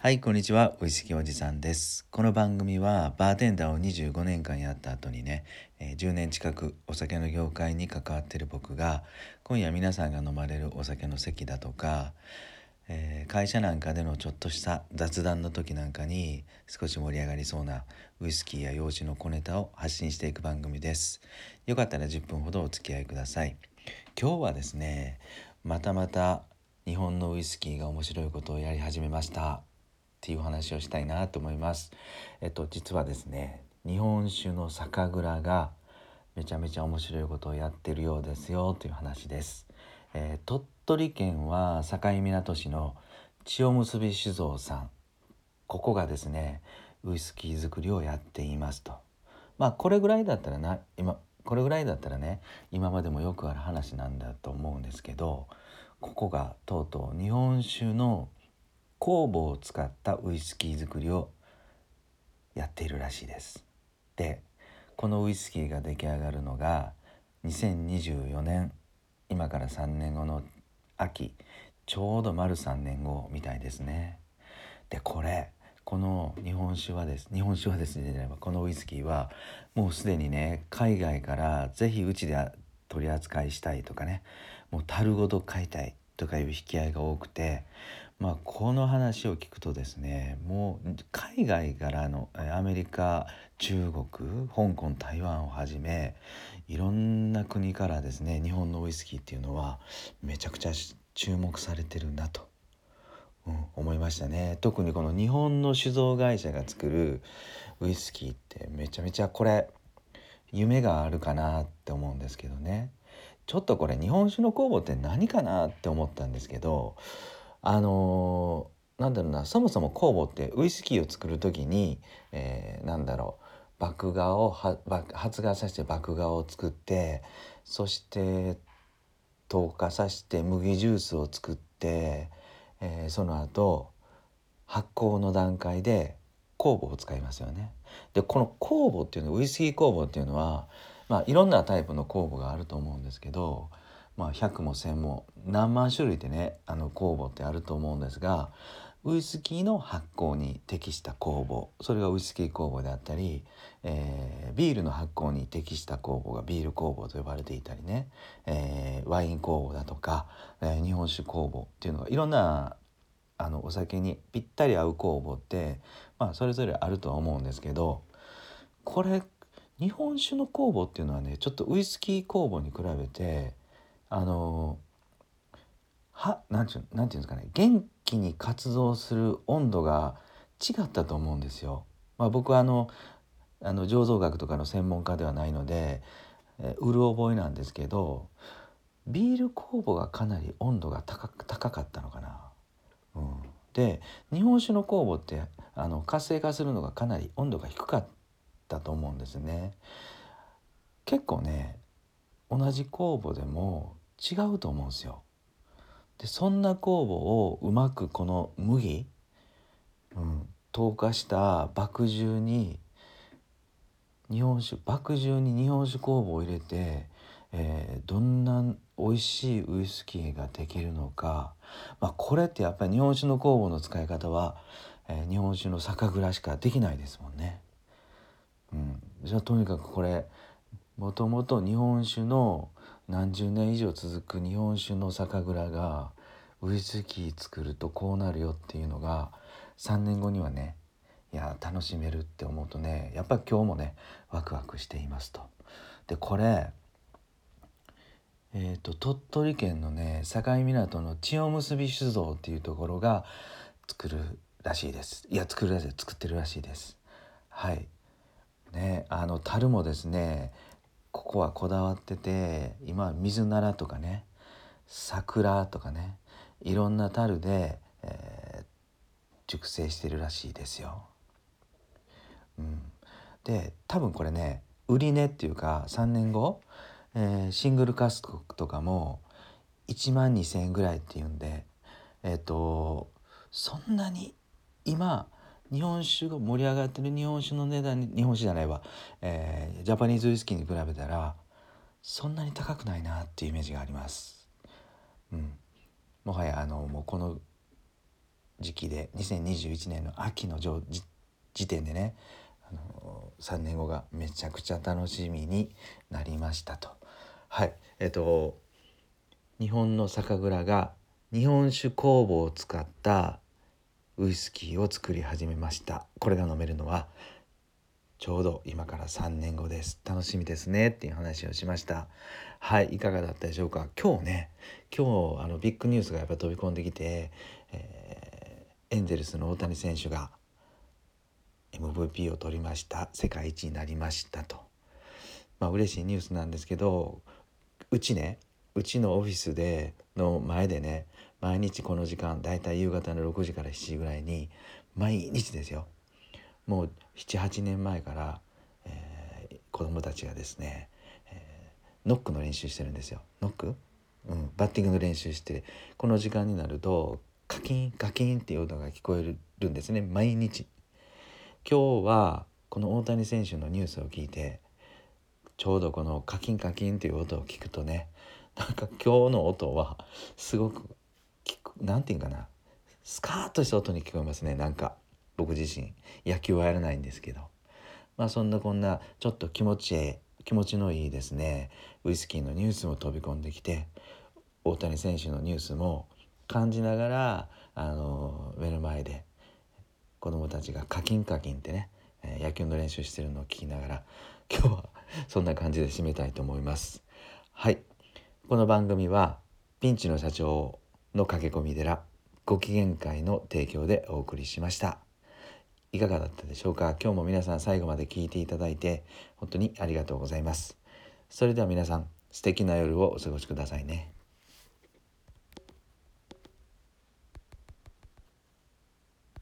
はい、こんにちは。ウイスキーおじさんです。この番組はバーテンダーを25年間やった後にね、え10年近くお酒の業界に関わっている僕が、今夜皆さんが飲まれるお酒の席だとか、えー会社なんかでのちょっとした雑談の時なんかに少し盛り上がりそうなウイスキーや洋酒の小ネタを発信していく番組です。よかったら10分ほどお付き合いください。今日はですね、またまた日本のウイスキーが面白いことをやり始めました。っていう話をしたいなと思います。えっと実はですね日本酒の酒蔵がめちゃめちゃ面白いことをやってるようですよという話です。えー鳥取県は境港市の千代結び酒造さんここがですねウイスキー作りをやっていますと。まあこれぐらいだったらな今これぐらいだったらね今までもよくある話なんだと思うんですけどここがとうとう日本酒の酵母を使ったウイスキー作りをやっているらしいです。でこのウイスキーが出来上がるのが2024年今から3年後の秋ちょうど丸3年後みたいですね。でこれこの日本酒はです日本酒はですねじゃないこのウイスキーはもうすでにね海外からぜひうちで取り扱いしたいとかねもう樽ごと買いたいとかいう引き合いが多くてまあこの話を聞くとですねもう海外からのアメリカ中国香港台湾をはじめいろんな国からですね日本のウイスキーっていうのはめちゃくちゃ注目されてるなと、うん、思いましたね。特にこの日本の酒造会社が作るウイスキーってめちゃめちゃこれ夢があるかなって思うんですけどね。ちょっとこれ日本酒の酵母って何かなって思ったんですけどあのーなんだろうなそもそも酵母ってウイスキーを作る時に、えーなんだろう麦芽をは発芽させて麦芽を作ってそして糖化させて麦ジュースを作って、えーその後発酵の段階で酵母を使いますよね。でこの酵母っていうのウイスキー酵母っていうのは、まあ、いろんなタイプの酵母があると思うんですけど、まあ、100も1,000も何万種類ってねあの酵母ってあると思うんですがウイスキーの発酵に適した酵母それがウイスキー酵母であったり、えービールの発酵に適した酵母がビール酵母と呼ばれていたりね、えーワイン酵母だとか、えー日本酒酵母っていうのがいろんなあのお酒にぴったり合う酵母って、まあ、それぞれあるとは思うんですけどこれ日本酒の酵母っていうのはねちょっとウイスキー酵母に比べてあのはなんちゅうなんていうんですかね元気に活動する温度が違ったと思うんですよ。まあ、僕はあのあの醸造学とかの専門家ではないので、えーうる覚えなんですけどビール酵母がかなり温度が高く高かったのかな。うん、で日本酒の酵母ってあの活性化するのがかなり温度が低かったと思うんですね。結構ね同じ酵母でも違うと思うんですよ。でそんな酵母をうまくこの麦、うん、糖化した麦汁に日本酒麦汁に日本酒酵母を入れて、えーどんな美味しいウイスキーができるのか、まあ、これってやっぱり日本酒の酵母の使い方は、えー日本酒の酒蔵しかできないですもんね。うん、じゃあとにかくこれもともと日本酒の何十年以上続く日本酒の酒蔵がウイスキー作るとこうなるよっていうのが3年後にはねいや楽しめるって思うとねやっぱ今日もねワクワクしていますと。でこれえー、と鳥取県のね境港の千代結び酒造っていうところが作るらしいです。いや作るらしい作ってるらしいです。はい。ねあの樽もですねここはこだわってて今水ならとかね桜とかねいろんな樽で、えー熟成してるらしいですよ。うん、で多分これね売り値っていうか3年後、えーシングルカスクとかも1万2,000円ぐらいっていうんでえっ、とそんなに今日本酒が盛り上がってる日本酒の値段に日本酒じゃないわ、えージャパニーズウイスキーに比べたらそんなに高くないなっていうイメージがあります。うん、もはやあのもうこの時期で2021年の秋の時時点でねあの3年後がめちゃくちゃ楽しみになりましたと。はいえっと日本の酒蔵が日本酒酵母を使ったウイスキーを作り始めました。これが飲めるのはちょうど今から3年後です。楽しみですねっていう話をしました。はいいかがだったでしょうか？今日ね今日あのビッグニュースがやっぱ飛び込んできて、えー、エンゼルスの大谷選手が MVP を取りました。世界一になりましたと。まあ嬉しいニュースなんですけどうちねうちのオフィスでの前でね毎日この時間だいたい夕方の6時から7時ぐらいに毎日ですよ。もう78年前から、えー、子供たちがですね、えー、ノックの練習してるんですよ。ノック、うん、バッティングの練習してこの時間になるとカキンカキンっていう音が聞こえるんですね。毎日。今日はこの大谷選手のニュースを聞いてちょうどこのカキンカキンっていう音を聞くとねなんか今日の音はすごく何て言うかな。スカーッとした音に聞こえますね。なんか僕自身。野球はやらないんですけど。まあそんなこんなちょっと気持ちいい気持ちのいいですね。ウイスキーのニュースも飛び込んできて大谷選手のニュースも感じながらあの目の前で子供たちがカキンカキンってね野球の練習してるのを聞きながら今日はそんな感じで締めたいと思います。はい。この番組はピンチの社長の駆け込み寺ご機嫌会の提供でお送りしました。いかがだったでしょうか？今日も皆さん最後まで聞いていただいて本当にありがとうございます。それでは皆さん素敵な夜をお過ごしくださいね。